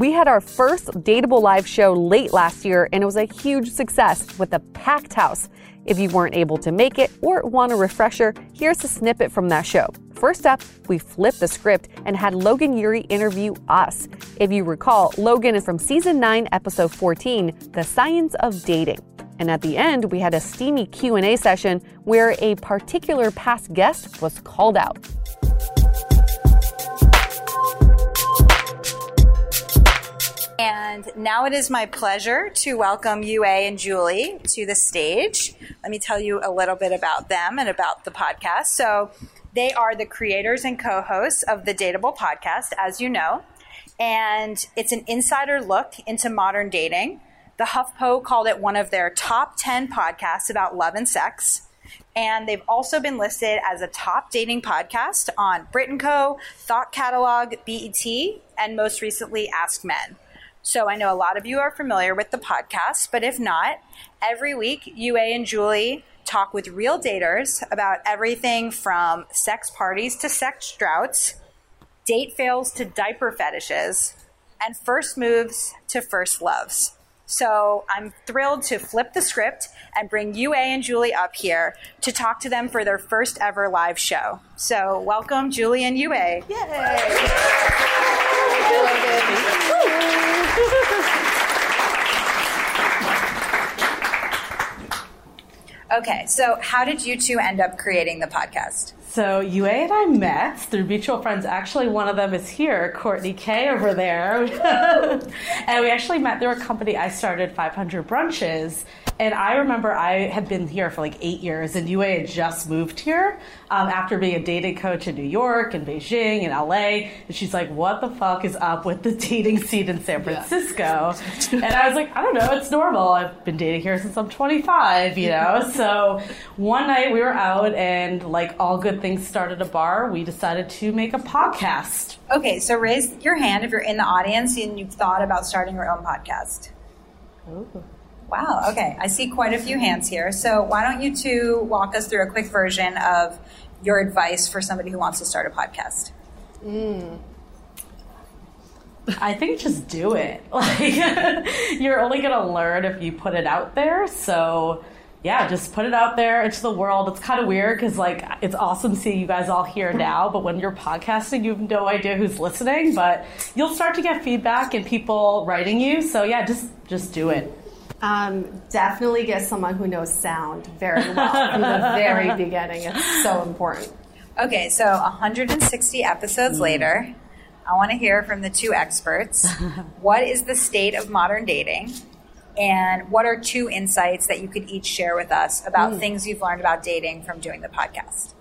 We had our first Dateable Live show late last year, and it was a huge success with a packed house. If you weren't able to make it or want a refresher, here's a snippet from that show. First up, we flipped the script and had Logan Ury interview us. If you recall, Logan is from season 9, episode 14, The Science of Dating. And at the end, we had a steamy Q&A session where a particular past guest was called out. And now it is my pleasure to welcome Yue and Julie to the stage. Let me tell you a little bit about them and about the podcast. So, they are the creators and co hosts of the Dateable podcast, as you know. And it's an insider look into modern dating. The HuffPo called it one of their top 10 podcasts about love and sex. And they've also been listed as a top dating podcast on Brit & Co., Thought Catalog, BET, and most recently Ask Men. So I know a lot of you are familiar with the podcast, but if not, every week, Yue and Julie talk with real daters about everything from sex parties to sex droughts, date fails to diaper fetishes, and first moves to first loves. So I'm thrilled to flip the script and bring Yue and Julie up here to talk to them for their first ever live show. So welcome, Julie and Yue. Yay! Okay, so how did you two end up creating the podcast? So Yue and I met through mutual friends. Actually, one of them is here, Courtney K over there, and we actually met through a company I started, 500 Brunches, And I remember I had been here for like eight years, and Yue had just moved here um, after being a dating coach in New York and Beijing and LA. And she's like, "What the fuck is up with the dating scene in San Francisco?" and I was like, "I don't know. It's normal. I've been dating here since I'm 25, you know." so one night we were out, and like all good things started a bar. We decided to make a podcast. Okay, so raise your hand if you're in the audience and you've thought about starting your own podcast. Ooh. Wow, okay. I see quite a few hands here. So, why don't you two walk us through a quick version of your advice for somebody who wants to start a podcast? Hmm. I think just do it. Like you're only going to learn if you put it out there. So yeah, just put it out there into the world. It's kind of weird because like it's awesome seeing you guys all here now, but when you're podcasting, you have no idea who's listening. But you'll start to get feedback and people writing you. So yeah, just just do it. Um, definitely get someone who knows sound very well from the very beginning. It's so important. Okay, so 160 episodes later, I want to hear from the two experts. what is the state of modern dating? And what are two insights that you could each share with us about hmm. things you've learned about dating from doing the podcast?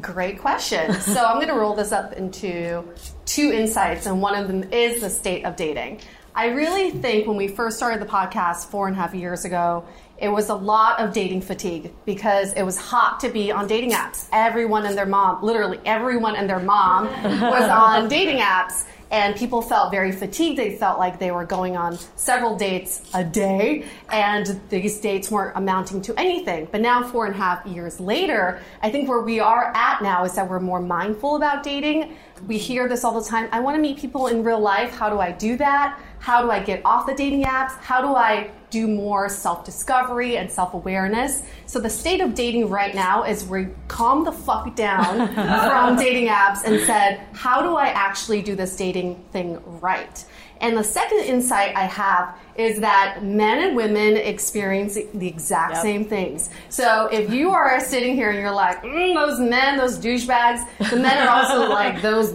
Great question. So I'm going to roll this up into two insights, and one of them is the state of dating. I really think when we first started the podcast four and a half years ago, it was a lot of dating fatigue because it was hot to be on dating apps. Everyone and their mom, literally everyone and their mom, was on dating apps. And people felt very fatigued. They felt like they were going on several dates a day, and these dates weren't amounting to anything. But now, four and a half years later, I think where we are at now is that we're more mindful about dating. We hear this all the time. I want to meet people in real life. How do I do that? How do I get off the dating apps? How do I do more self discovery and self awareness? So, the state of dating right now is we calm the fuck down from dating apps and said, how do I actually do this dating thing right? And the second insight I have is that men and women experience the exact Yep. same things. So if you are sitting here and you're like, mm, those men, those douchebags, the men are also like those,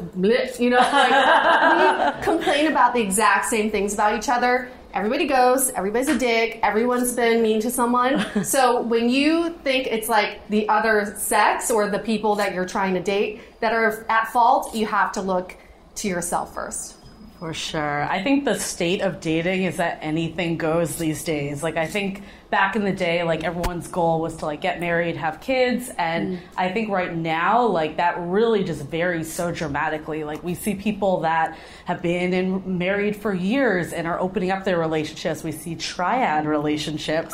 you know, like we complain about the exact same things about each other. Everybody goes, everybody's a dick, everyone's been mean to someone. So when you think it's like the other sex or the people that you're trying to date that are at fault, you have to look to yourself first. For sure. I think the state of dating is that anything goes these days. Like I think back in the day, like everyone's goal was to like get married, have kids, and I think right now, like that really just varies so dramatically. Like we see people that have been in married for years and are opening up their relationships. We see triad relationships.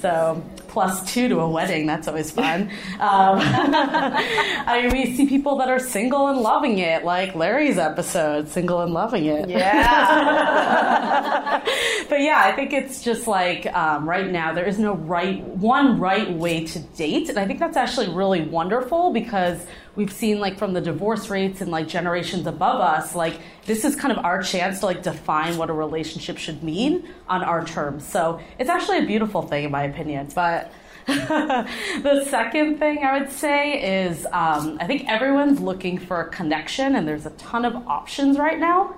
So plus two to a wedding, that's always fun. Um, I mean, we see people that are single and loving it, like Larry's episode, single and loving it. Yeah. but yeah, I think it's just like um, right now there is no right one right way to date, and I think that's actually really wonderful because we've seen like from the divorce rates and like generations above us, like this is kind of our chance to like define what a relationship should mean on our terms. So it's actually a beautiful thing in my opinion, but. the second thing I would say is um, I think everyone's looking for a connection, and there's a ton of options right now.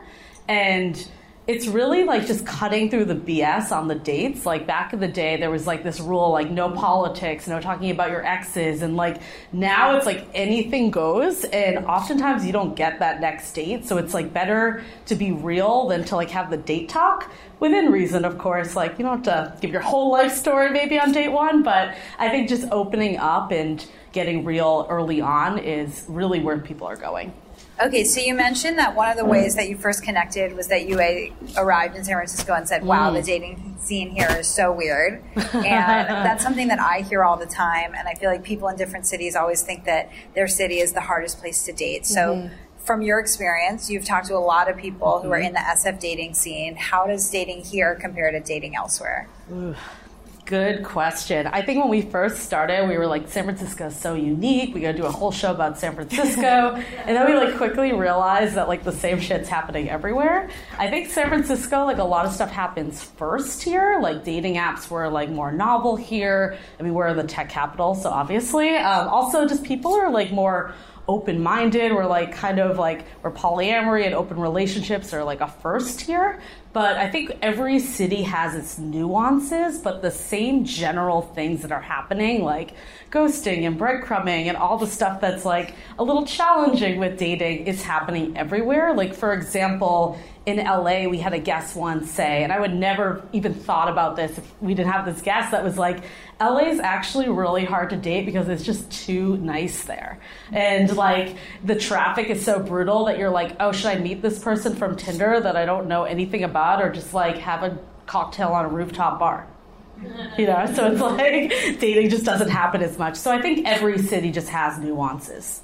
And it's really like just cutting through the BS on the dates. Like back in the day, there was like this rule like no politics, no talking about your exes. And like now it's like anything goes. And oftentimes you don't get that next date. So it's like better to be real than to like have the date talk within reason, of course. Like you don't have to give your whole life story maybe on date one, but I think just opening up and getting real early on is really where people are going. Okay, so you mentioned that one of the ways that you first connected was that you uh, arrived in San Francisco and said, "Wow, the mm. dating scene here is so weird," and that's something that I hear all the time. And I feel like people in different cities always think that their city is the hardest place to date. So. Mm-hmm. From your experience, you've talked to a lot of people who are mm-hmm. in the SF dating scene. How does dating here compare to dating elsewhere? Good question. I think when we first started, we were like, San Francisco is so unique. We got to do a whole show about San Francisco. and then we like quickly realized that like the same shit's happening everywhere. I think San Francisco, like a lot of stuff happens first here. Like dating apps were like more novel here. I mean, we're in the tech capital, so obviously. Um, also, just people are like more open minded. We're like kind of like we're polyamory and open relationships are like a first here. but I think every city has its nuances, but the same general things that are happening, like ghosting and breadcrumbing and all the stuff that's like a little challenging with dating, is happening everywhere. Like, for example, in LA, we had a guest once say, and I would never even thought about this if we didn't have this guest that was like, LA is actually really hard to date because it's just too nice there. And like the traffic is so brutal that you're like, oh, should I meet this person from Tinder that I don't know anything about or just like have a cocktail on a rooftop bar? You know, so it's like dating just doesn't happen as much. So I think every city just has nuances.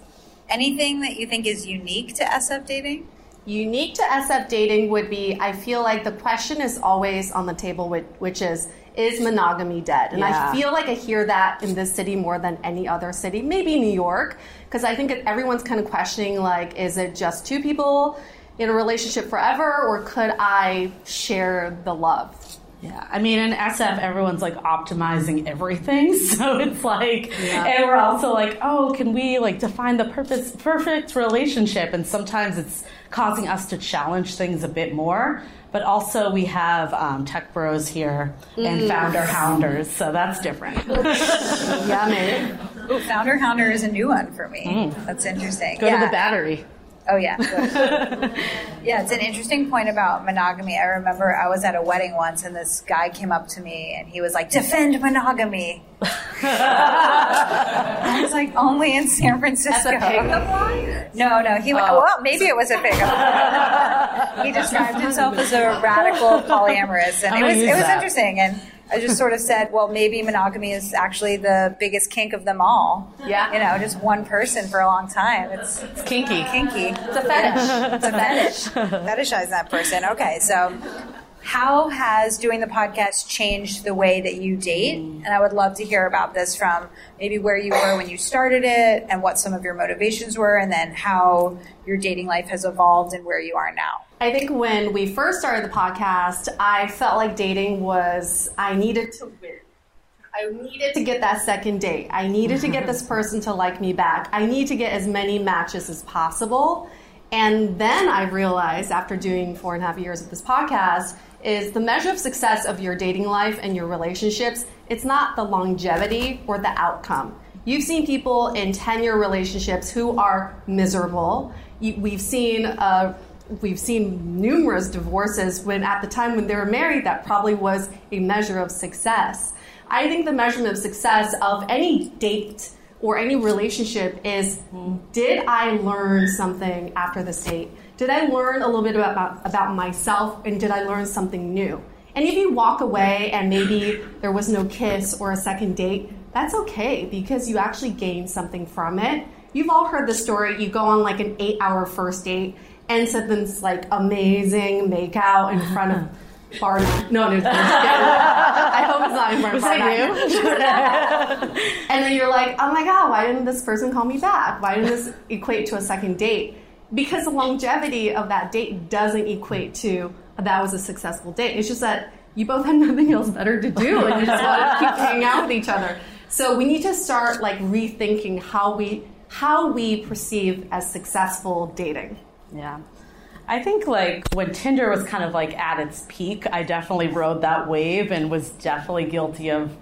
Anything that you think is unique to SF dating? Unique to SF dating would be I feel like the question is always on the table, which is is monogamy dead? And yeah. I feel like I hear that in this city more than any other city, maybe New York, because I think everyone's kind of questioning like, is it just two people in a relationship forever, or could I share the love? Yeah, I mean, in SF, everyone's like optimizing everything, so it's like, yeah. and we're also like, oh, can we like define the purpose, perfect relationship? And sometimes it's causing us to challenge things a bit more. But also, we have um, tech bros here and mm. founder hounders, so that's different. Yummy. Ooh, founder hounder is a new one for me. Mm. That's interesting. Go yeah. to the battery. Oh yeah, yeah. It's an interesting point about monogamy. I remember I was at a wedding once, and this guy came up to me, and he was like, "Defend monogamy." I was like, "Only in San Francisco." No, no. He went, oh. well, maybe it was a pickup. he described himself as a radical polyamorous, and it was it was interesting and I just sort of said, well, maybe monogamy is actually the biggest kink of them all. Yeah. You know, just one person for a long time. It's, it's kinky. Kinky. It's a fetish. it's a fetish. Fetishize that person. Okay, so how has doing the podcast changed the way that you date? And I would love to hear about this from maybe where you were when you started it and what some of your motivations were, and then how your dating life has evolved and where you are now. I think when we first started the podcast, I felt like dating was, I needed to win. I needed to get that second date. I needed to get this person to like me back. I need to get as many matches as possible. And then I realized after doing four and a half years of this podcast is the measure of success of your dating life and your relationships, it's not the longevity or the outcome. You've seen people in 10 year relationships who are miserable. we've seen uh, we've seen numerous divorces when at the time when they were married that probably was a measure of success. I think the measurement of success of any date or any relationship is did I learn something after this date? Did I learn a little bit about, about myself and did I learn something new? And if you walk away and maybe there was no kiss or a second date, that's okay because you actually gained something from it. You've all heard the story. You go on like an eight hour first date and something's like amazing makeout in front of Bar. No, no, no. I hope it's not in front of Bar. and then you're like, oh my god, why didn't this person call me back? Why didn't this equate to a second date? Because the longevity of that date doesn't equate to that was a successful date. It's just that you both had nothing else better to do and you just want to keep hanging out with each other. So we need to start like rethinking how we how we perceive as successful dating. Yeah. I think like when Tinder was kind of like at its peak, I definitely rode that wave and was definitely guilty of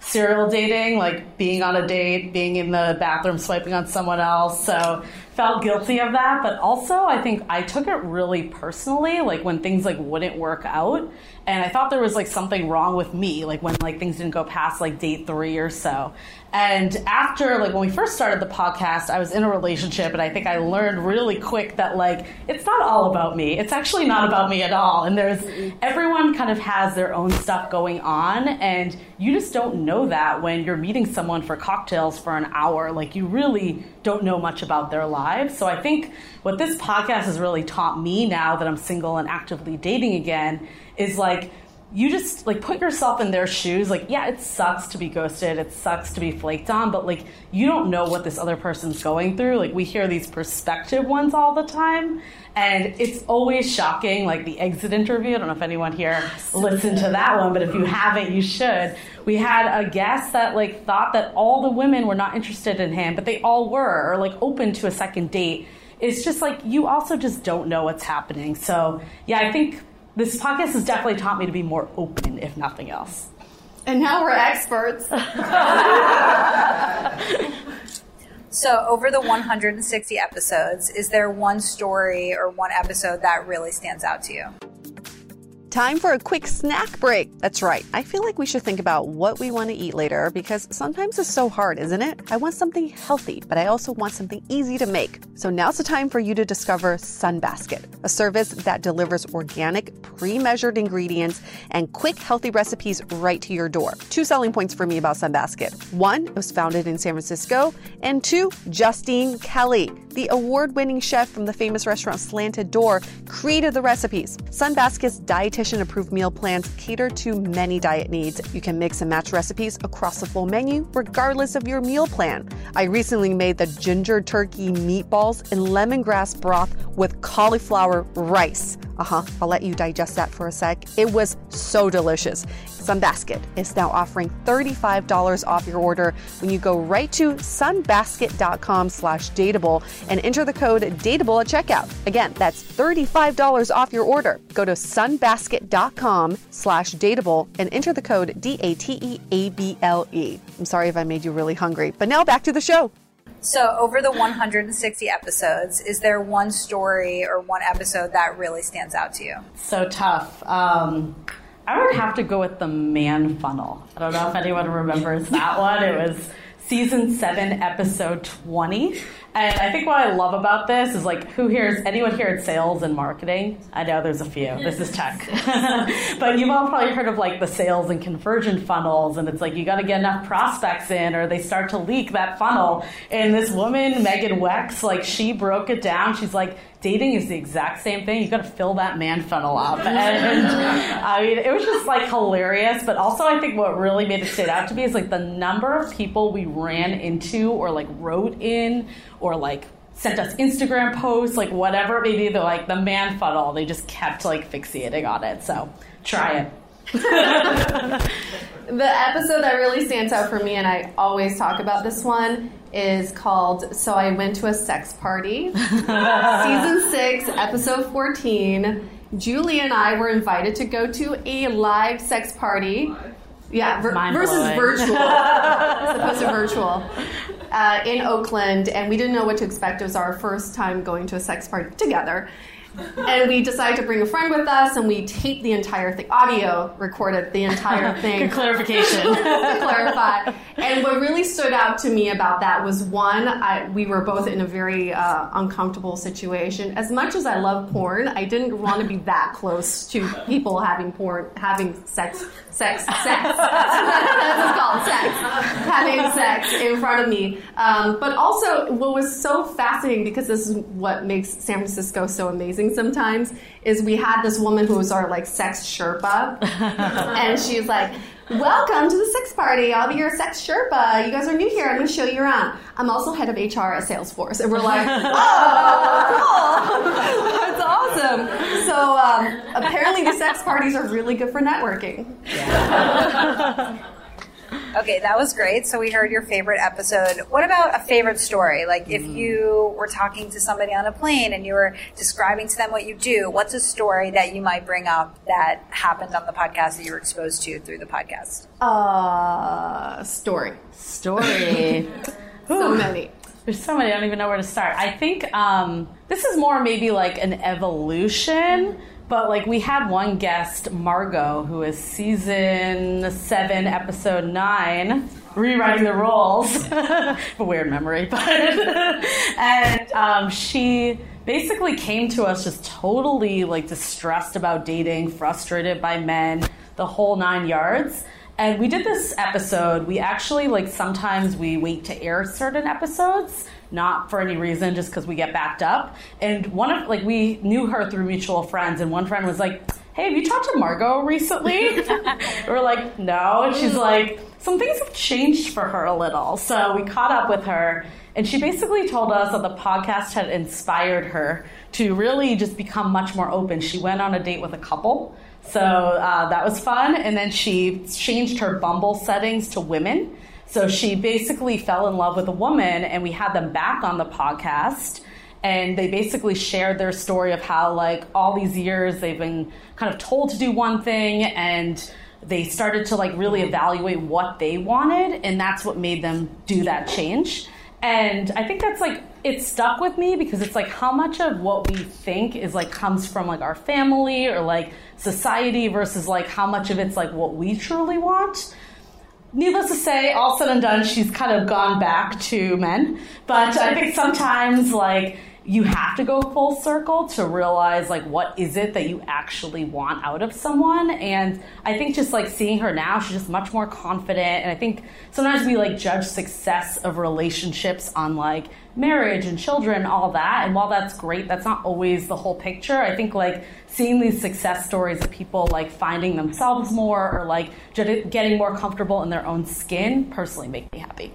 serial dating, like being on a date, being in the bathroom swiping on someone else. So felt guilty of that, but also I think I took it really personally, like when things like wouldn't work out, and I thought there was like something wrong with me, like when like things didn't go past like date three or so. And after, like, when we first started the podcast, I was in a relationship, and I think I learned really quick that, like, it's not all about me. It's actually not about me at all. And there's everyone kind of has their own stuff going on, and you just don't know that when you're meeting someone for cocktails for an hour. Like, you really don't know much about their lives. So I think what this podcast has really taught me now that I'm single and actively dating again is like, you just like put yourself in their shoes like yeah it sucks to be ghosted it sucks to be flaked on but like you don't know what this other person's going through like we hear these perspective ones all the time and it's always shocking like the exit interview i don't know if anyone here listened to that one but if you haven't you should. We had a guest that like thought that all the women were not interested in him but they all were or like open to a second date. It's just like you also just don't know what's happening. So yeah i think this podcast has definitely taught me to be more open, if nothing else. And now we're experts. So, over the 160 episodes, is there one story or one episode that really stands out to you? Time for a quick snack break. That's right. I feel like we should think about what we want to eat later because sometimes it's so hard, isn't it? I want something healthy, but I also want something easy to make. So now's the time for you to discover Sunbasket, a service that delivers organic, pre measured ingredients and quick, healthy recipes right to your door. Two selling points for me about Sunbasket. One, it was founded in San Francisco, and two, Justine Kelly, the award winning chef from the famous restaurant Slanted Door, created the recipes. Sunbasket's dietitian approved meal plans cater to many diet needs. You can mix and match recipes across the full menu, regardless of your meal plan. I recently made the ginger turkey meatballs in lemongrass broth with cauliflower rice. Uh huh, I'll let you digest that for a sec. It was so delicious. Sunbasket is now offering $35 off your order when you go right to sunbasket.com slash dateable and enter the code dateable at checkout. Again, that's $35 off your order. Go to sunbasket.com slash dateable and enter the code D-A-T-E-A-B-L-E. I'm sorry if I made you really hungry, but now back to the show. So, over the 160 episodes, is there one story or one episode that really stands out to you? So tough. Um, I would have to go with the man funnel. I don't know if anyone remembers that one. It was season seven, episode 20. And I think what I love about this is like, who here is anyone here at sales and marketing? I know there's a few. This is tech. but you've all probably heard of like the sales and conversion funnels. And it's like, you got to get enough prospects in or they start to leak that funnel. And this woman, Megan Wex, like, she broke it down. She's like, dating is the exact same thing. You got to fill that man funnel up. And I mean, it was just like hilarious. But also, I think what really made it stand out to me is like the number of people we ran into or like wrote in or like sent us Instagram posts, like whatever it may be. They're like the man funnel. They just kept like fixating on it. So try it. the episode that really stands out for me, and I always talk about this one, is called So I Went to a Sex Party. Season 6, episode 14. Julie and I were invited to go to a live sex party. Yeah, ver- versus virtual. as opposed to virtual. Uh, in Oakland, and we didn't know what to expect. It was our first time going to a sex party together and we decided to bring a friend with us, and we taped the entire thing, audio recorded the entire thing. Good clarification. to clarify. And what really stood out to me about that was one, I, we were both in a very uh, uncomfortable situation. As much as I love porn, I didn't want to be that close to people having porn, having sex, sex, sex. That's called sex. Having sex in front of me. Um, but also, what was so fascinating because this is what makes San Francisco so amazing sometimes is we had this woman who was our like sex Sherpa, and she's like, Welcome to the sex party. I'll be your sex Sherpa. You guys are new here. I'm going to show you around. I'm also head of HR at Salesforce. And we're like, oh, cool. That's awesome. So um, apparently the sex parties are really good for networking. Okay, that was great. So we heard your favorite episode. What about a favorite story? Like if Mm. you were talking to somebody on a plane and you were describing to them what you do, what's a story that you might bring up that happened on the podcast that you were exposed to through the podcast? Uh, story. Story. So many. There's so many, I don't even know where to start. I think um, this is more maybe like an evolution, but like we had one guest, Margot, who is season seven, episode nine, rewriting the roles. a weird memory, but. and um, she basically came to us just totally like distressed about dating, frustrated by men, the whole nine yards. And we did this episode. We actually like sometimes we wait to air certain episodes, not for any reason, just because we get backed up. And one of like we knew her through mutual friends, and one friend was like, "Hey, have you talked to Margot recently?" We're like, "No," and she's like, "Some things have changed for her a little." So we caught up with her, and she basically told us that the podcast had inspired her to really just become much more open. She went on a date with a couple. So uh, that was fun. And then she changed her Bumble settings to women. So she basically fell in love with a woman, and we had them back on the podcast. and they basically shared their story of how like all these years they've been kind of told to do one thing and they started to like really evaluate what they wanted and that's what made them do that change and i think that's like it stuck with me because it's like how much of what we think is like comes from like our family or like society versus like how much of it's like what we truly want needless to say, all said and done, she's kind of gone back to men. But I think sometimes, like, you have to go full circle to realize like what is it that you actually want out of someone. And i think just like seeing her now she's just much more confident. And i think sometimes we like judge success of relationships on like marriage and children all that. And while that's great that's not always the whole picture. I think like seeing these success stories of people like finding themselves more or like getting more comfortable in their own skin personally make me happy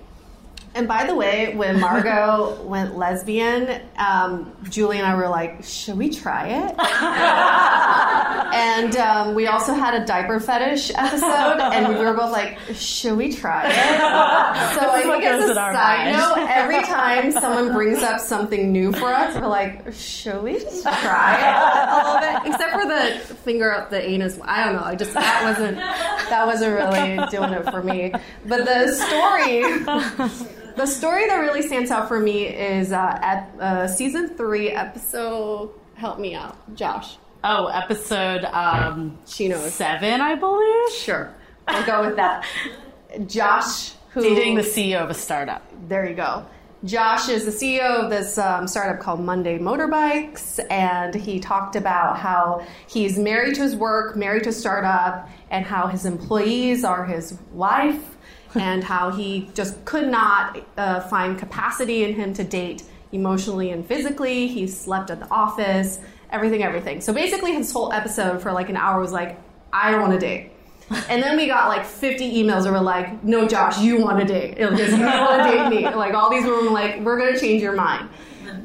and by the way, when Margot went lesbian, um, Julie and I were like, should we try it? and um, we also had a diaper fetish episode, and we were both like, should we try it? So I think as a side note, every time someone brings up something new for us, we're like, should we just try it a little bit? Except for the finger up the anus. I don't know. I just that wasn't that wasn't really doing it for me. But the story the story that really stands out for me is uh, at uh, season three, episode. Help me out, Josh. Oh, episode um, she knows seven, I believe. Sure, I'll go with that. Josh, who dating the CEO of a startup. There you go. Josh is the CEO of this um, startup called Monday Motorbikes, and he talked about how he's married to his work, married to a startup, and how his employees are his wife, and how he just could not uh, find capacity in him to date emotionally and physically. He slept at the office, everything, everything. So basically, his whole episode for like an hour was like, I don't want to date. And then we got like 50 emails that were like, no, Josh, you want to date. Because you want to date me. Like all these women were like, we're going to change your mind.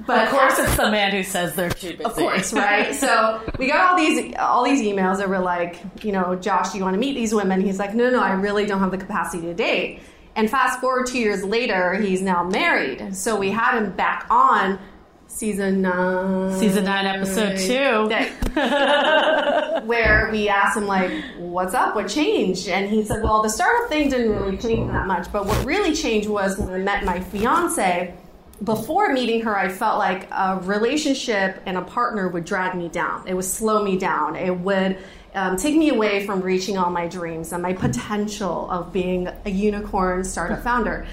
But of course, it's the man who says they're too busy. Of course, right? so we got all these all these emails that were like, you know, Josh, do you want to meet these women? He's like, no, no, I really don't have the capacity to date. And fast forward two years later, he's now married. So we had him back on season nine, season nine, episode two, where we asked him like, "What's up? What changed?" And he said, "Well, the startup thing didn't really change that much, but what really changed was when I met my fiance." Before meeting her, I felt like a relationship and a partner would drag me down. It would slow me down. It would um, take me away from reaching all my dreams and my potential of being a unicorn startup founder.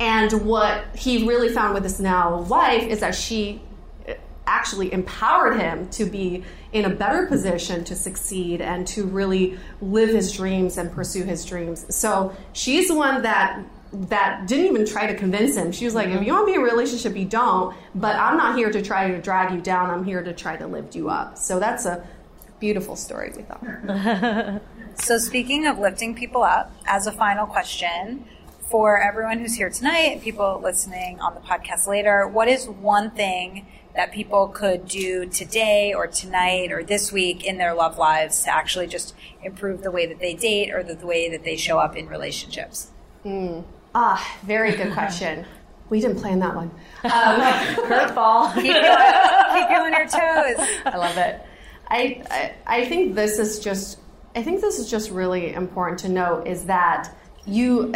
And what he really found with his now wife is that she uh, actually empowered him to be in a better position to succeed and to really live his dreams and pursue his dreams. So she's the one that that didn't even try to convince him. She was like, mm-hmm. if you want to be in a relationship, you don't. But I'm not here to try to drag you down. I'm here to try to lift you up. So that's a beautiful story we thought. so speaking of lifting people up, as a final question for everyone who's here tonight people listening on the podcast later, what is one thing that people could do today or tonight or this week in their love lives to actually just improve the way that they date or the, the way that they show up in relationships? Mm. Ah, very good question. We didn't plan that one. Um, curveball. keep, keep you on your toes. I love it. I, I, I think this is just I think this is just really important to note is that you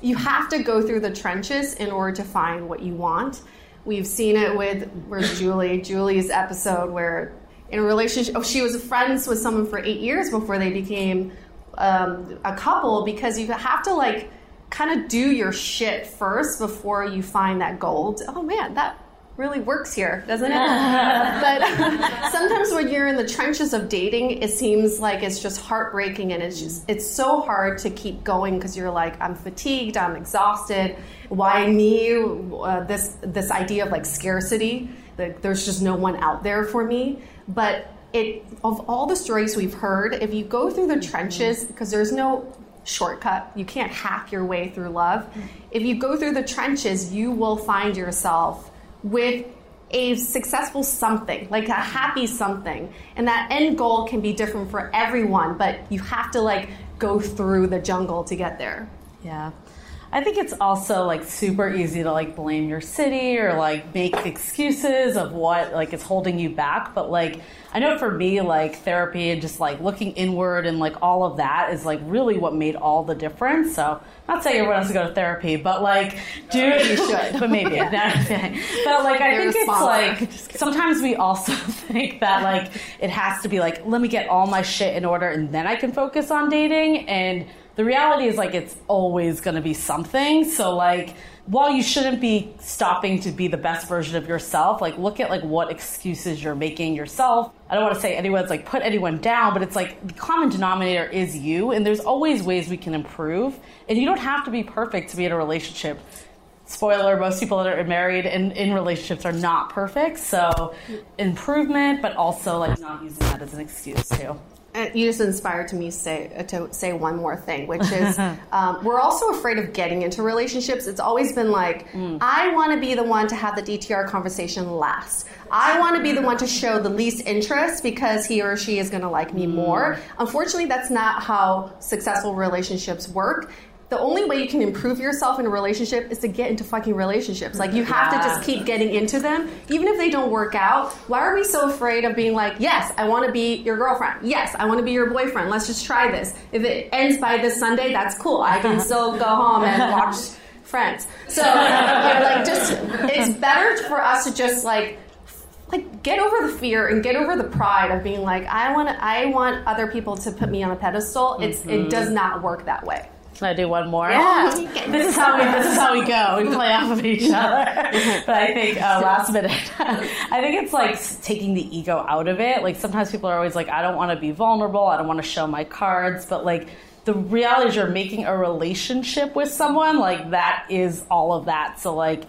you have to go through the trenches in order to find what you want. We've seen it with where's Julie Julie's episode where in a relationship oh, she was friends with someone for eight years before they became um, a couple because you have to like kind of do your shit first before you find that gold. Oh man, that really works here, doesn't it? but sometimes when you're in the trenches of dating, it seems like it's just heartbreaking and it's just it's so hard to keep going because you're like I'm fatigued, I'm exhausted. Why me? Uh, this this idea of like scarcity, like there's just no one out there for me. But it of all the stories we've heard, if you go through the trenches, because there's no shortcut. You can't hack your way through love. If you go through the trenches, you will find yourself with a successful something, like a happy something. And that end goal can be different for everyone, but you have to like go through the jungle to get there. Yeah. I think it's also like super easy to like blame your city or like make excuses of what like is holding you back. But like, I know for me, like therapy and just like looking inward and like all of that is like really what made all the difference. So, not saying everyone has to go to therapy, but like, do dude, you should. but maybe. but like, I think it's like sometimes we also think that like it has to be like, let me get all my shit in order and then I can focus on dating. And the reality is like it's always going to be something. So like while you shouldn't be stopping to be the best version of yourself, like look at like what excuses you're making yourself. I don't want to say anyone's like put anyone down, but it's like the common denominator is you, and there's always ways we can improve. And you don't have to be perfect to be in a relationship. Spoiler: most people that are married and in relationships are not perfect. So improvement, but also like not using that as an excuse too. And you just inspired to me say uh, to say one more thing, which is um, we're also afraid of getting into relationships. It's always been like I want to be the one to have the DTR conversation last. I want to be the one to show the least interest because he or she is going to like me more. Unfortunately, that's not how successful relationships work. The only way you can improve yourself in a relationship is to get into fucking relationships. Like you have to just keep getting into them, even if they don't work out. Why are we so afraid of being like, yes, I want to be your girlfriend. Yes, I want to be your boyfriend. Let's just try this. If it ends by this Sunday, that's cool. I can still go home and watch Friends. So, like, just it's better for us to just like like get over the fear and get over the pride of being like I want I want other people to put me on a pedestal. It's it does mm-hmm. not work that way. Can I do one more? Yeah. this is how we this is how we go. We play off of each other. but I think uh, last minute, I think it's like taking the ego out of it. Like sometimes people are always like, I don't want to be vulnerable. I don't want to show my cards. But like the reality is, you're making a relationship with someone. Like that is all of that. So like,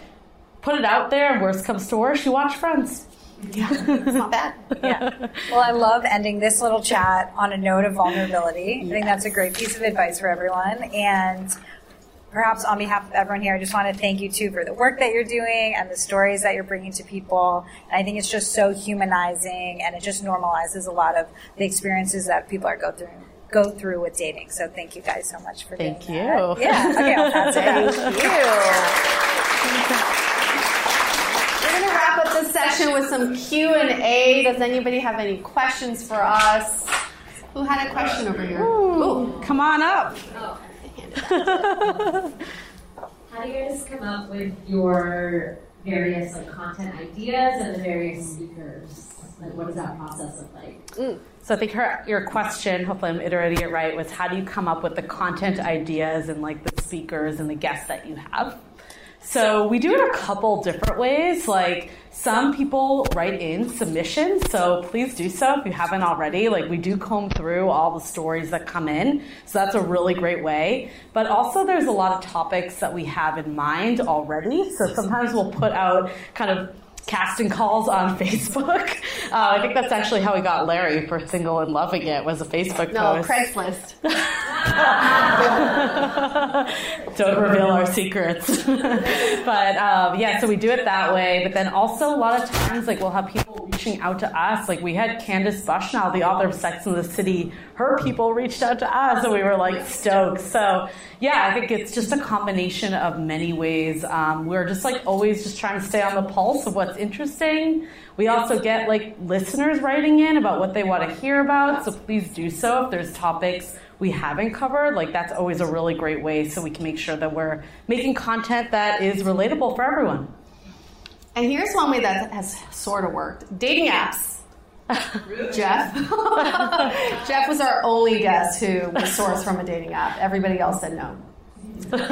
put it out there. Worst comes to worst, you watch Friends. It's not bad. Yeah. Well, I love ending this little chat on a note of vulnerability. I think that's a great piece of advice for everyone. And perhaps on behalf of everyone here, I just want to thank you too for the work that you're doing and the stories that you're bringing to people. And I think it's just so humanizing and it just normalizes a lot of the experiences that people are go through go through with dating. So thank you guys so much for Thank doing you. that. Yeah. Okay, I'll pass it back. We're gonna wrap up this session with some Q and A. Does anybody have any questions for us? Who had a question over here? Ooh. Come on up. Oh, how do you guys come up with your various like content ideas and the various speakers? Like, what does that process look like? Mm. So I think her your question, hopefully I'm iterating it right, was how do you come up with the content ideas and like the speakers and the guests that you have? So we do it a couple different ways. Like some people write in submissions, so please do so if you haven't already. Like we do comb through all the stories that come in, so that's a really great way. But also there's a lot of topics that we have in mind already. So sometimes we'll put out kind of casting calls on Facebook. Uh, I think that's actually how we got Larry for Single and Loving It was a Facebook No, post. Craigslist. Don't reveal our secrets. but um, yeah, so we do it that way. But then also a lot of times, like we'll have people reaching out to us. Like we had Candace Bushnell, the author of Sex and the City. Her people reached out to us, and we were like stoked. So yeah, I think it's just a combination of many ways. Um, we're just like always just trying to stay on the pulse of what's interesting. We also get like listeners writing in about what they want to hear about. So please do so if there's topics we haven't covered. Like that's always a really great way so we can make sure that we're making content that is relatable for everyone. And here's one way that has sort of worked: dating apps. Jeff. Jeff was our only guest who was sourced from a dating app. Everybody else said no. Any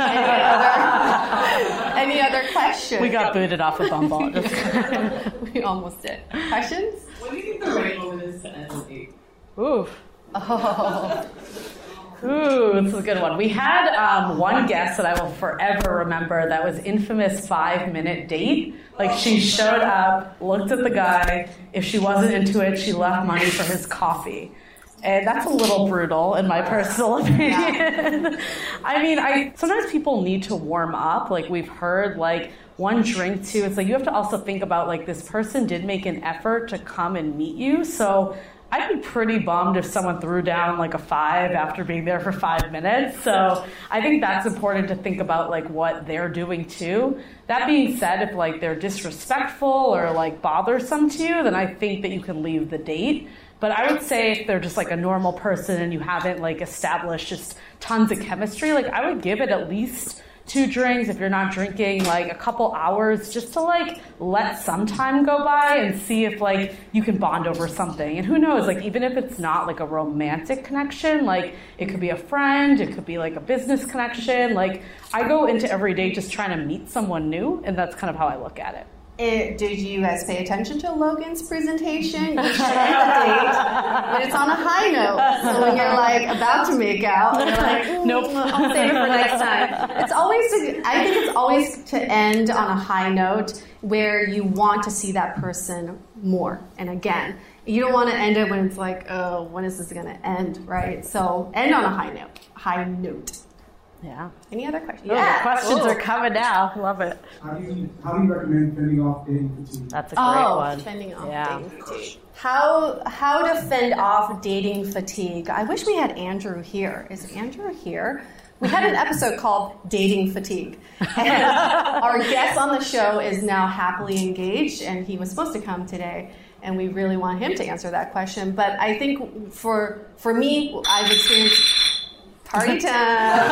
other, any other questions? We got booted off of Bumble. We almost did. Questions? What do you think the right moment is to end a? Ooh. Oh. Ooh, this is a good one. We had um, one guest that I will forever remember that was infamous five minute date. Like she showed up, looked at the guy. If she wasn't into it, she left money for his coffee. And that's a little brutal in my personal opinion. I mean, I sometimes people need to warm up. Like we've heard like one drink too. It's like you have to also think about like this person did make an effort to come and meet you. So I'd be pretty bummed if someone threw down like a five after being there for five minutes. So I think that's important to think about like what they're doing too. That being said, if like they're disrespectful or like bothersome to you, then I think that you can leave the date. But I would say if they're just like a normal person and you haven't like established just tons of chemistry, like I would give it at least two drinks. If you're not drinking like a couple hours just to like let some time go by and see if like you can bond over something. And who knows like even if it's not like a romantic connection like it could be a friend it could be like a business connection like i go into every day just trying to meet someone new and that's kind of how i look at it it, did you guys pay attention to Logan's presentation? You should end the date it's on a high note. So when you're like about to make out, you're like, Nope. I'll save it for next time. It's always, to, I think it's always to end on a high note where you want to see that person more and again. You don't want to end it when it's like, oh, when is this going to end, right? So end on a high note. High note. Yeah Any other questions? Oh, the questions are coming now love it How do you how do you recommend fending off dating fatigue? that's a great oh, one fending off Yeah. dating fatigue. How how to fend off dating fatigue? I wish we had Andrew here. Is Andrew here? We had an episode called Dating Fatigue. And our guest on the show is now happily engaged, and he was supposed to come today. And we really want him to answer that question. But I think for for me, I've experienced party time.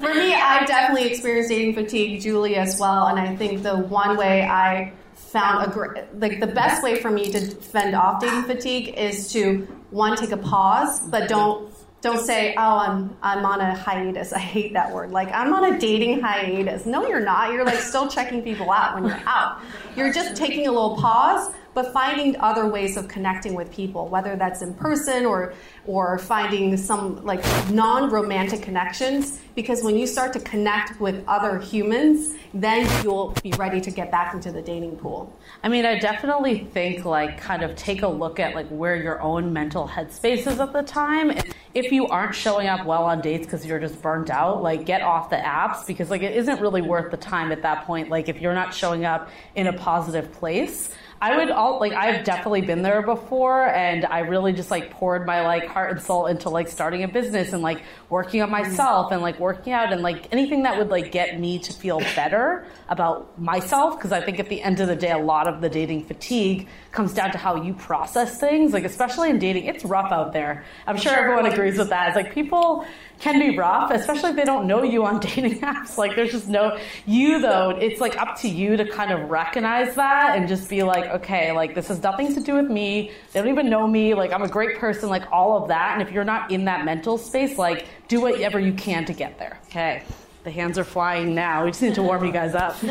For me, I've definitely experienced dating fatigue, Julie as well, and I think the one way I found a great, like the best way for me to fend off dating fatigue is to one take a pause, but don't don't say, "Oh, I'm I'm on a hiatus." I hate that word. Like I'm on a dating hiatus. No, you're not. You're like still checking people out when you're out. You're just taking a little pause, but finding other ways of connecting with people, whether that's in person or or finding some like non-romantic connections because when you start to connect with other humans, then you'll be ready to get back into the dating pool. I mean, I definitely think like kind of take a look at like where your own mental headspace is at the time. If you aren't showing up well on dates because you're just burnt out, like get off the apps because like it isn't really worth the time at that point. Like if you're not showing up in a positive place. I would all like I've definitely been there before and I really just like poured my like heart and soul into like starting a business and like working on myself and like working out and like anything that would like get me to feel better about myself because I think at the end of the day a lot of the dating fatigue comes down to how you process things like especially in dating it's rough out there. I'm sure everyone agrees with that. It's like people can be rough, especially if they don't know you on dating apps. Like there's just no you though, it's like up to you to kind of recognize that and just be like, okay, like this has nothing to do with me. They don't even know me. Like I'm a great person, like all of that. And if you're not in that mental space, like do whatever you can to get there. Okay. The hands are flying now. We just need to warm you guys up.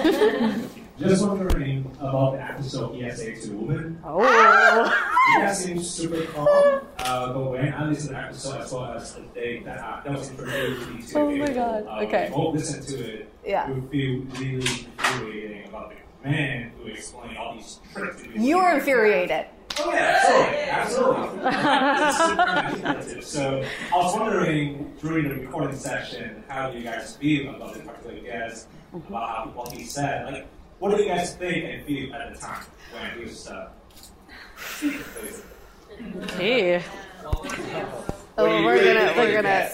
Just wondering about the episode PSA to woman. Oh. You guys seem super calm, uh, but when I listened to the episode as well as the day that uh, that was introduced to me to Oh my God, uh, okay. Both listened to it. Yeah. We feel really infuriating about the man who explained all these tricks. to You were infuriated. Oh yeah, absolutely, absolutely. So I was wondering during the recording session, how do you guys feel about the particular guest, about how, what he said? Like, what do you guys think and feel at the time when he was? Uh, Hey. Oh, we're gonna we're gonna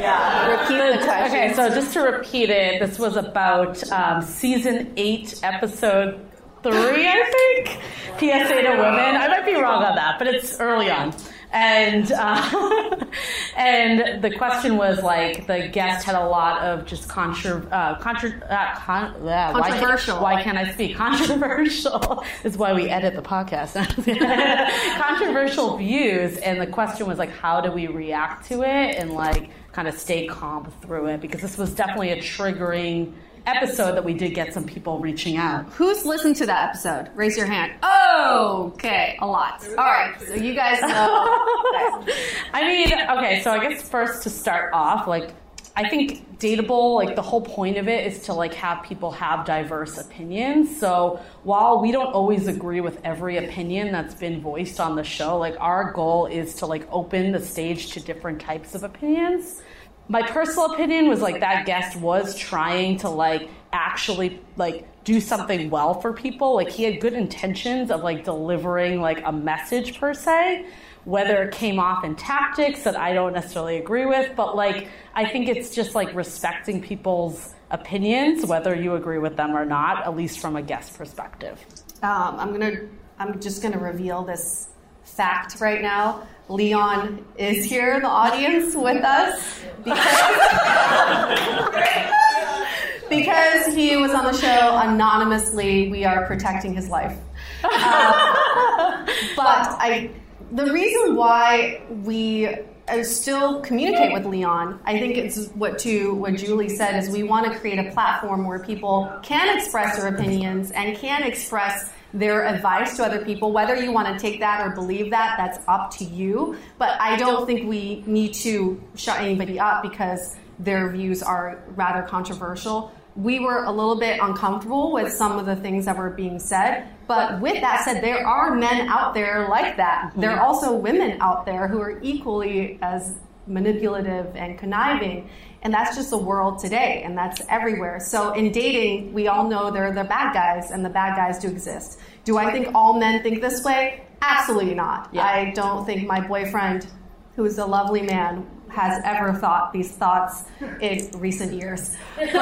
yeah repeat the question. Okay, so just to repeat it, this was about um, season eight, episode three, I think. PSA to women. I might be wrong on that, but it's early on. And uh, and the question was like the guest had a lot of just contra, uh, contra, uh, con, uh, why can't- Controversial. Why can't I speak? Controversial is why we edit the podcast. Controversial views, and the question was like, how do we react to it and like kind of stay calm through it? Because this was definitely a triggering episode that we did get some people reaching out. Who's listened to that episode? Raise your hand. Oh, okay, a lot. All right, so you guys know. I mean, okay, so I guess first to start off, like, I think dateable, like the whole point of it is to like have people have diverse opinions. So while we don't always agree with every opinion that's been voiced on the show, like our goal is to like open the stage to different types of opinions. My personal opinion was like that guest was trying to like actually like do something well for people. Like he had good intentions of like delivering like a message per se. Whether it came off in tactics that I don't necessarily agree with, but like I think it's just like respecting people's opinions, whether you agree with them or not, at least from a guest perspective. Um, I'm gonna. I'm just gonna reveal this fact right now. Leon is here in the audience with us because, because he was on the show anonymously. We are protecting his life. Uh, but I, the reason why we uh, still communicate with Leon, I think it's what to what Julie said is we want to create a platform where people can express their opinions and can express their advice to other people. Whether you want to take that or believe that, that's up to you. But I don't think we need to shut anybody up because their views are rather controversial. We were a little bit uncomfortable with some of the things that were being said. But with that said, there are men out there like that. There are mhm. also women out there who are equally as manipulative and conniving. And that's just the world today, and that's everywhere. So in dating, we all know there are the bad guys, and the bad guys do exist. Do I think all men think this way? Absolutely not. Yeah. I don't think my boyfriend, who is a lovely man, has ever thought these thoughts in recent years. but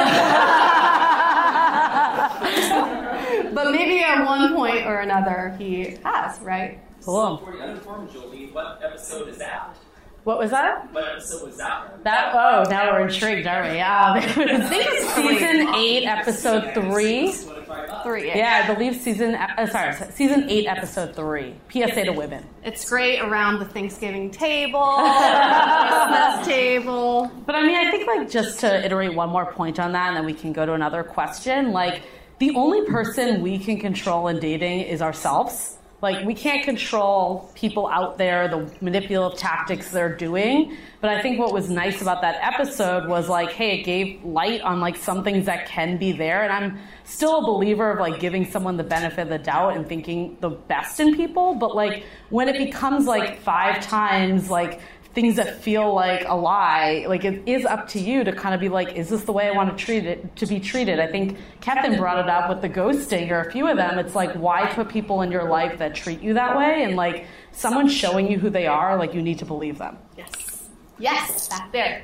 maybe at one point or another he has, right? Cool. For the uninformed Julie, what episode is that? What was that? What episode was that? That oh, now we're intrigued, aren't we? Um, I think it's season eight, episode three. Three. Yeah, I believe season. Uh, sorry, season eight, episode three. PSA to women. It's great around the Thanksgiving table, Christmas table. But I mean, I think like just to iterate one more point on that, and then we can go to another question. Like, the only person we can control in dating is ourselves. Like, we can't control people out there, the manipulative tactics they're doing. But I think what was nice about that episode was like, hey, it gave light on like some things that can be there. And I'm still a believer of like giving someone the benefit of the doubt and thinking the best in people. But like, when it becomes like five times, like, things that feel like a lie, like it is up to you to kind of be like, is this the way I want to treat it to be treated? I think Captain brought it up with the ghosting or a few of them. It's like why put people in your life that treat you that way? And like someone showing you who they are, like you need to believe them. Yes. Yes, back there.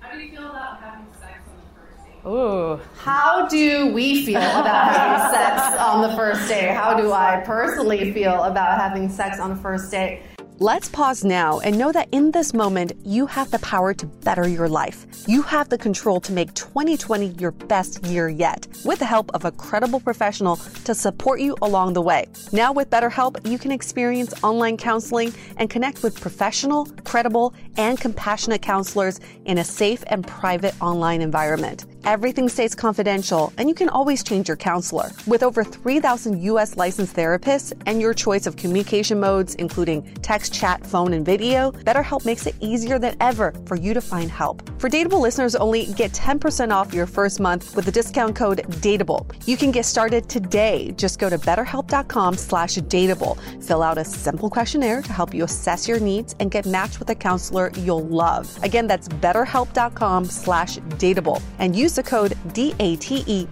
How do you feel about having sex on the first date? Ooh. How do we feel about having sex on the first date? How do I personally feel about having sex on the first date? Let's pause now and know that in this moment, you have the power to better your life. You have the control to make 2020 your best year yet with the help of a credible professional to support you along the way. Now, with BetterHelp, you can experience online counseling and connect with professional, credible, and compassionate counselors in a safe and private online environment. Everything stays confidential, and you can always change your counselor. With over 3,000 U.S. licensed therapists and your choice of communication modes, including text, chat, phone, and video, BetterHelp makes it easier than ever for you to find help. For Dateable listeners only, get 10% off your first month with the discount code DATEABLE. You can get started today. Just go to betterhelp.com slash dateable. Fill out a simple questionnaire to help you assess your needs and get matched with a counselor you'll love. Again, that's betterhelp.com slash dateable. And use the code DATEABLE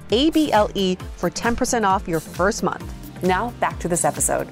for 10% off your first month. Now, back to this episode.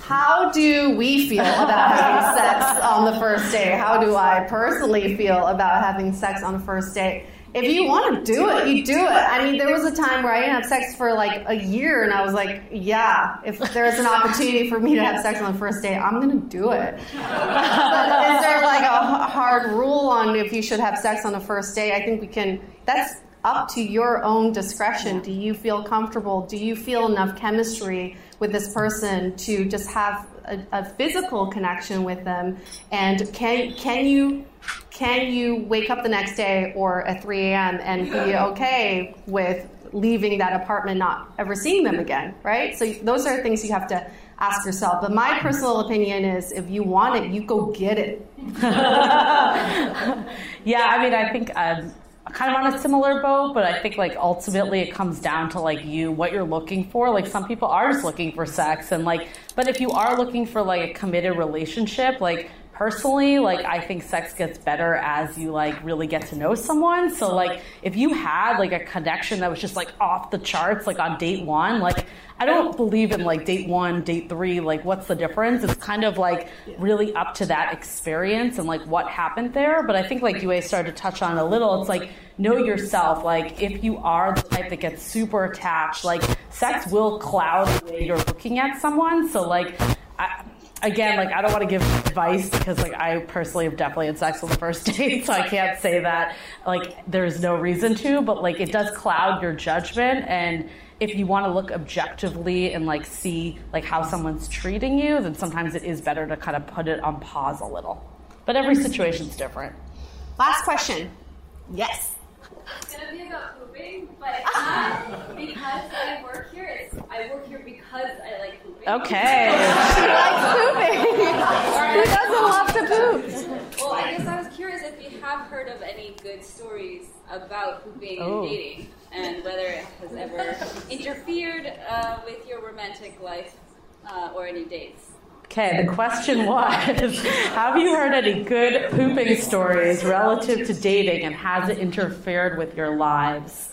How do we feel about having sex on the first day? How do I personally feel about having sex on the first day? If you want to do it, you do it. I mean, there was a time where I didn't have sex for like a year, and I was like, yeah, if there's an opportunity for me to have sex on the first day, I'm going to do it. But is there like a hard rule on if you should have sex on the first day? I think we can, that's up to your own discretion. Do you feel comfortable? Do you feel enough chemistry with this person to just have a, a physical connection with them? And can can you can you wake up the next day or at 3 a.m. and be okay with leaving that apartment, not ever seeing them again? Right. So those are things you have to ask yourself. But my personal opinion is, if you want it, you go get it. Yeah, I mean, I think um, kind of on a similar boat, but I think like ultimately it comes down to like you, what you're looking for. Like some people are just looking for sex, and like, but if you are looking for like a committed relationship, like personally, like I think sex gets better as you like really get to know someone. So like if you had like a connection that was just like off the charts, like on date one, like I don't believe in like date one, date three, like what's the difference? It's kind of like really up to that experience and like what happened there. But I think like Yue started to touch on a little, it's like know yourself. Like if you are the type that gets super attached, like sex will cloud the way you're looking at someone. So like I, again, like I don't want to give advice because like I personally have definitely had sex on the first date, so I can't say that like there's no reason to, but like it does cloud your judgment and if you want to look objectively and like see like how someone's treating you, then sometimes it is better to kind of put it on pause a little. But every situation's different. Last question. Yes. It's gonna be about pooping, but it's not because I work here. It's I work here because I like pooping. Okay. She likes pooping. Who doesn't love to poop? Well, I guess I was curious if you have heard of any good stories about pooping Oh. and dating, and whether it has ever interfered uh, with your romantic life uh, or any dates. Okay, the question was Have you heard any good pooping stories relative to dating and has it interfered with your lives?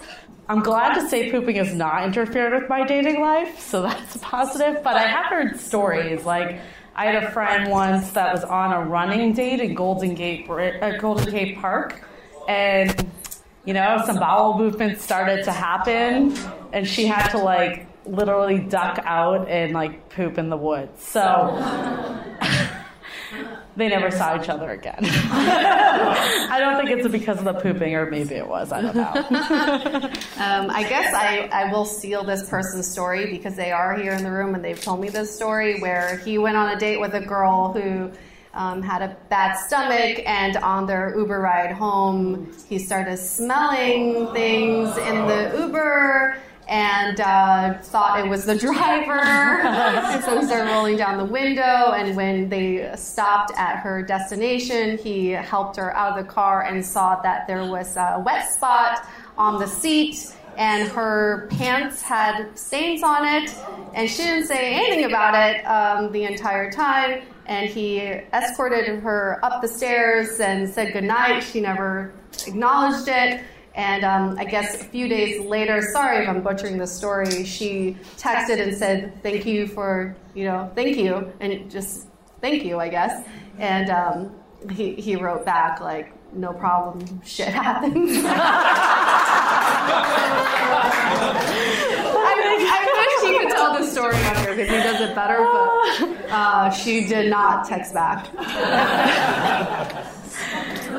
I'm glad to say pooping has not interfered with my dating life, so that's positive. But I have heard stories like I had a friend once that was on a running date in Golden Gate, uh, Golden Gate Park, and you know some bowel movements started to happen, and she had to like literally duck out and like poop in the woods. So they never saw each other again. I don't think it's because of the pooping, or maybe it was. I don't know. Um, I guess I, I will steal this person's story because they are here in the room and they've told me this story where he went on a date with a girl who um, had a bad stomach, and on their Uber ride home, he started smelling things in the Uber. And uh, thought it was the driver, and so he started rolling down the window. And when they stopped at her destination, he helped her out of the car and saw that there was a wet spot on the seat and her pants had stains on it and she didn't say anything about it um, the entire time. And he escorted her up the stairs and said goodnight. She never acknowledged it and um, i guess a few days later sorry if i'm butchering the story she texted and said thank you for you know thank you and just thank you i guess and um, he, he wrote back like no problem shit happens I, wish he could tell the story on here because he does it better, but uh, she did not text back.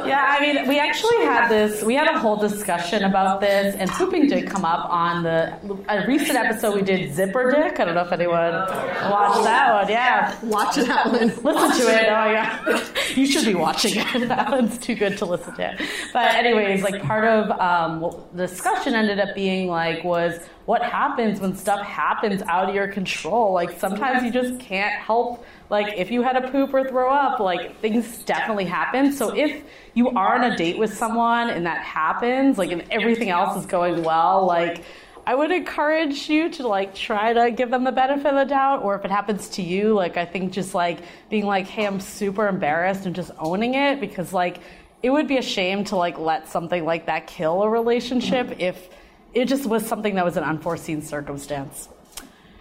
Yeah, I mean, we actually had this, we had a whole discussion about this, and pooping did come up on the a recent episode we did Zipper Dick. I don't know if anyone watched that one. Yeah. Watch that one. Listen to it. Oh, yeah. You should be watching it. That one's too good to listen to. But, anyways, like part of um, what the discussion ended up being like was what happens when stuff happens out of your control. Like sometimes you just can't help. Like if you had a poop or throw up, like things definitely happen. So if you are on a date with someone and that happens, like and everything else is going well, like I would encourage you to like try to give them the benefit of the doubt, or if it happens to you, like I think just like being like, hey, I'm super embarrassed and just owning it because like it would be a shame to like let something like that kill a relationship if it just was something that was an unforeseen circumstance.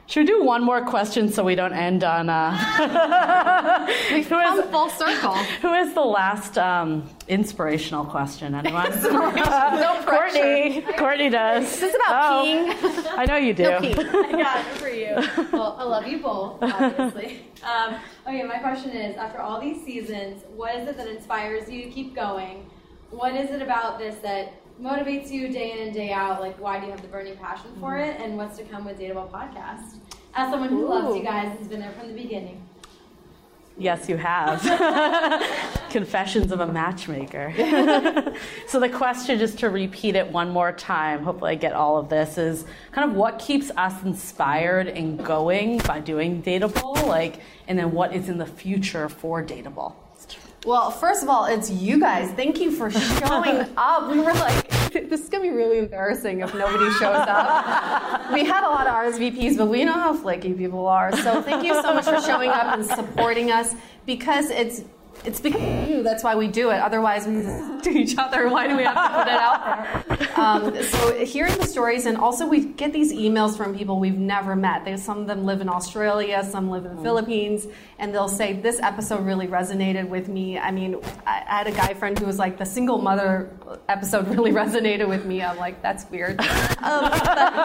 Should we do one more question so we don't end on? Uh, We've come full circle. who is the last um, inspirational question? Anyone? No Courtney. Courtney does. Is this about Oh, peeing? I know you do. No pee. I got it for you. Well, I love you both, obviously. um, okay, my question is after all these seasons, what is it that inspires you to keep going? What is it about this that motivates you day in and day out? Like, why do you have the burning passion for it? And what's to come with Dateable Podcast? As someone who loves you guys, has been there from the beginning. Yes, you have. Confessions of a matchmaker. so, the question, just to repeat it one more time, hopefully, I get all of this, is kind of what keeps us inspired and going by doing Dateable? Like, and then what is in the future for Dateable? Well, first of all, it's you guys. Thank you for showing up. We were like, this is gonna be really embarrassing if nobody shows up. We had a lot of RSVPs, but we know how flaky people are. So thank you so much for showing up and supporting us because it's It's because of you. That's why we do it. Otherwise, we do each other. Why do we have to put it out there? Um, so hearing the stories, and also we get these emails from people we've never met. They, some of them live in Australia, some live in the Philippines, and they'll say this episode really resonated with me. I mean, I, I had a guy friend who was like, the single mother episode really resonated with me. I'm like, that's weird. Um,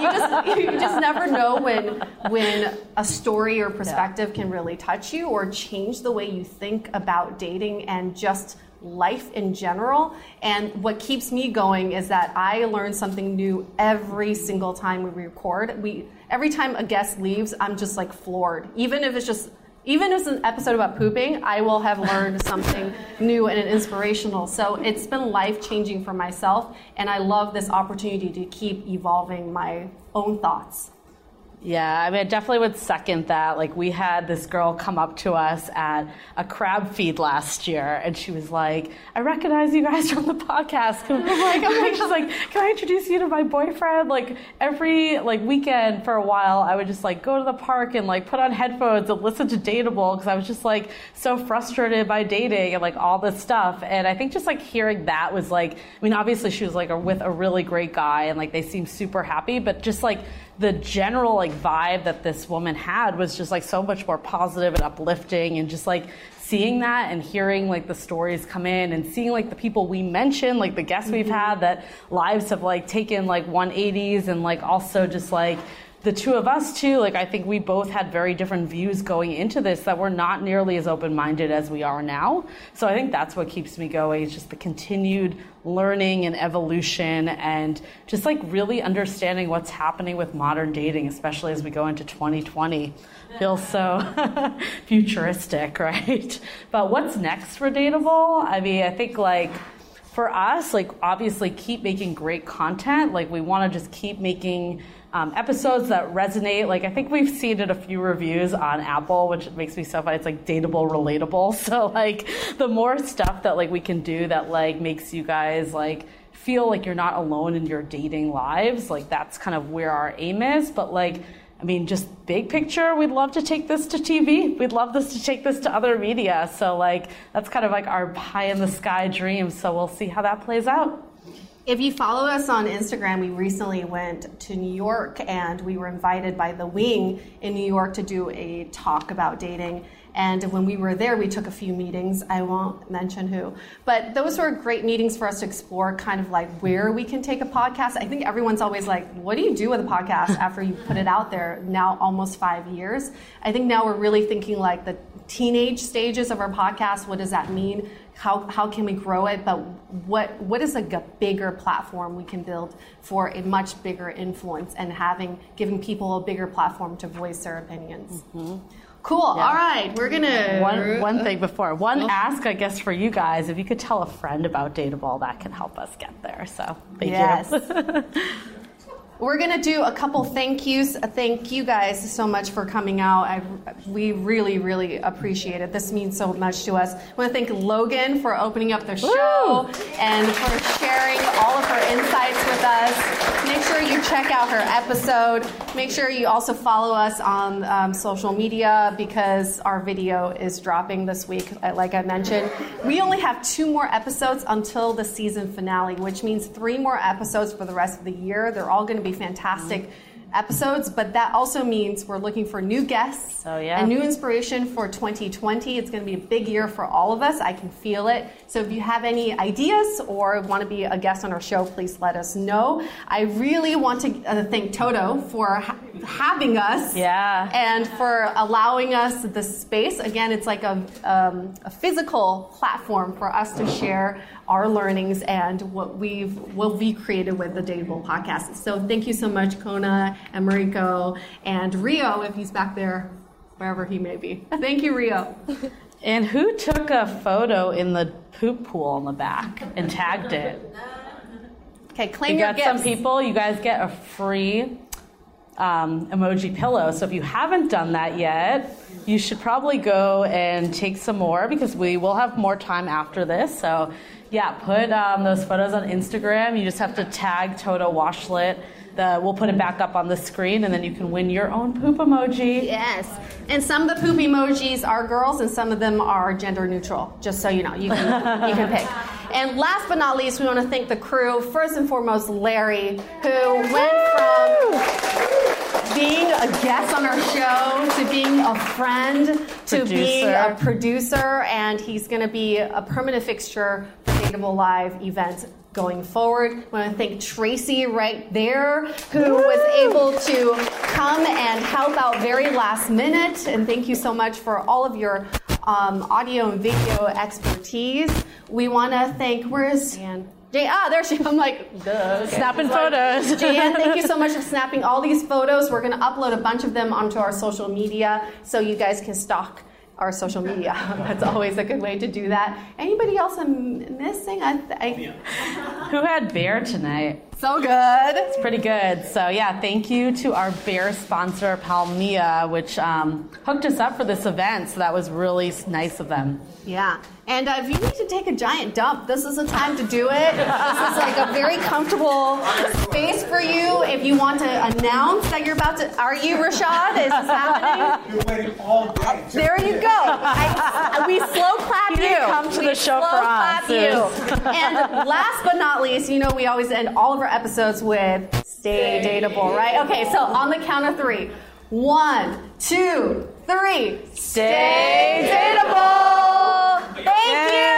you just you just never know when when a story or perspective can really touch you or change the way you think about dating and just life in general. And what keeps me going is that I learn something new every single time we record. We every time a guest leaves, I'm just like floored. Even if it's just even if it's an episode about pooping, I will have learned something new and inspirational. So it's been life changing for myself, and I love this opportunity to keep evolving my own thoughts. Yeah, I mean, I definitely would second that. Like, we had this girl come up to us at a crab feed last year, and she was like, "I recognize you guys from the podcast." And I'm like, I'm like, she's like, "Can I introduce you to my boyfriend?" Like every like weekend for a while, I would just like go to the park and like put on headphones and listen to Dateable because I was just like so frustrated by dating and like all this stuff. And I think just like hearing that was like, I mean, obviously she was like with a really great guy and like they seemed super happy, but just like the general like vibe that this woman had was just like so much more positive and uplifting and just like seeing that and hearing like the stories come in and seeing like the people we mentioned like the guests we've mm-hmm. had that lives have like taken like 180s and like also just like the two of us too like i think we both had very different views going into this that we're not nearly as open-minded as we are now. So i think that's what keeps me going is just the continued learning and evolution and just like really understanding what's happening with modern dating especially as we go into 2020 feels so futuristic right? But what's next for dateable? I mean i think like for us like obviously keep making great content. Like we want to just keep making um, episodes that resonate. Like I think we've seen in a few reviews on Apple, which makes me so funny. It's like dateable, relatable. So like the more stuff that like we can do that like makes you guys like feel like you're not alone in your dating lives. Like that's kind of where our aim is. But like. I mean, just big picture, we'd love to take this to TV. We'd love this to take this to other media. So, like, that's kind of like our pie in the sky dream. So, we'll see how that plays out. If you follow us on Instagram, we recently went to New York and we were invited by The Wing in New York to do a talk about dating. And when we were there, we took a few meetings. I won't mention who. But those were great meetings for us to explore kind of like where we can take a podcast. I think everyone's always like, what do you do with a podcast after you put it out there now almost five years? I think now we're really thinking like the teenage stages of our podcast. What does that mean? How, how can we grow it, but what, what is like a bigger platform we can build for a much bigger influence and having giving people a bigger platform to voice their opinions. Mm-hmm. Cool. Yeah. All right, we're gonna one one thing before one oh. ask, I guess, for you guys. If you could tell a friend about Dateable, that can help us get there. So thank yes. you. We're going to do a couple thank yous. Thank you guys so much for coming out. I, we really, really appreciate it. This means so much to us. I want to thank Logan for opening up the show Woo! and for sharing all of her insights with us. Make sure you check out her episode. Make sure you also follow us on um, social media because our video is dropping this week, uh, like I mentioned. We only have two more episodes until the season finale, which means three more episodes for the rest of the year. They're all going to be fantastic mm-hmm. Episodes, but that also means we're looking for new guests oh, yeah. and new inspiration for 2020. It's going to be a big year for all of us. I can feel it. So if you have any ideas or want to be a guest on our show, please let us know. I really want to uh, thank Toto for ha- having us yeah. and for allowing us the space. Again, it's like a, um, a physical platform for us to share our learnings and what we've what we created with the Dateable podcast. So thank you so much, Kona and Mariko and Rio, if he's back there, wherever he may be. Thank you, Rio. And who took a photo in the poop pool in the back and tagged it? Okay, claim you your got gifts. some people. You guys get a free um, emoji pillow. So if you haven't done that yet, you should probably go and take some more because we will have more time after this. So yeah, put um, those photos on Instagram. You just have to tag Toto Washlet the we'll put it back up on the screen, and then you can win your own poop emoji. Yes. And some of the poop emojis are girls, and some of them are gender neutral. Just so you know, you can you can pick. And last but not least, we want to thank the crew. First and foremost, Larry, who went from being a guest on our show to being a friend to Producer. being a producer, and he's going to be a permanent fixture for Dateable Live events going forward. I want to thank Tracy right there, who was able to come and help out very last minute. And thank you so much for all of your um, audio and video expertise. We want to thank, where's Jan? Jay, ah, there she. I'm like, duh. okay. Snapping Sorry. photos. Jan, thank you so much for snapping all these photos. We're going to upload a bunch of them onto our social media so you guys can stalk our social media. That's always a good way to do that. Anybody else I'm missing? I, I, Who had bear tonight? So good. It's pretty good. So yeah, thank you to our bear sponsor Palmia, which um, hooked us up for this event. So that was really nice of them. Yeah. And uh, if you need to take a giant dump, this is the time to do it. This is like a very comfortable space for you. If you want to announce that you're about to, are you Rashad? Is this happening? You're waiting all day. There you go. I, we slow clap You you. come to we the show slow for clap us. you. and last but not least, you know we always end all of our episodes with stay dateable, right? Okay, so on the count of three. One, two, three. Stay dateable. Thank you.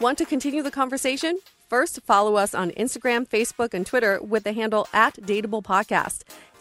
Want to continue the conversation? First, follow us on Instagram, Facebook, and Twitter with the handle at Dateable Podcast.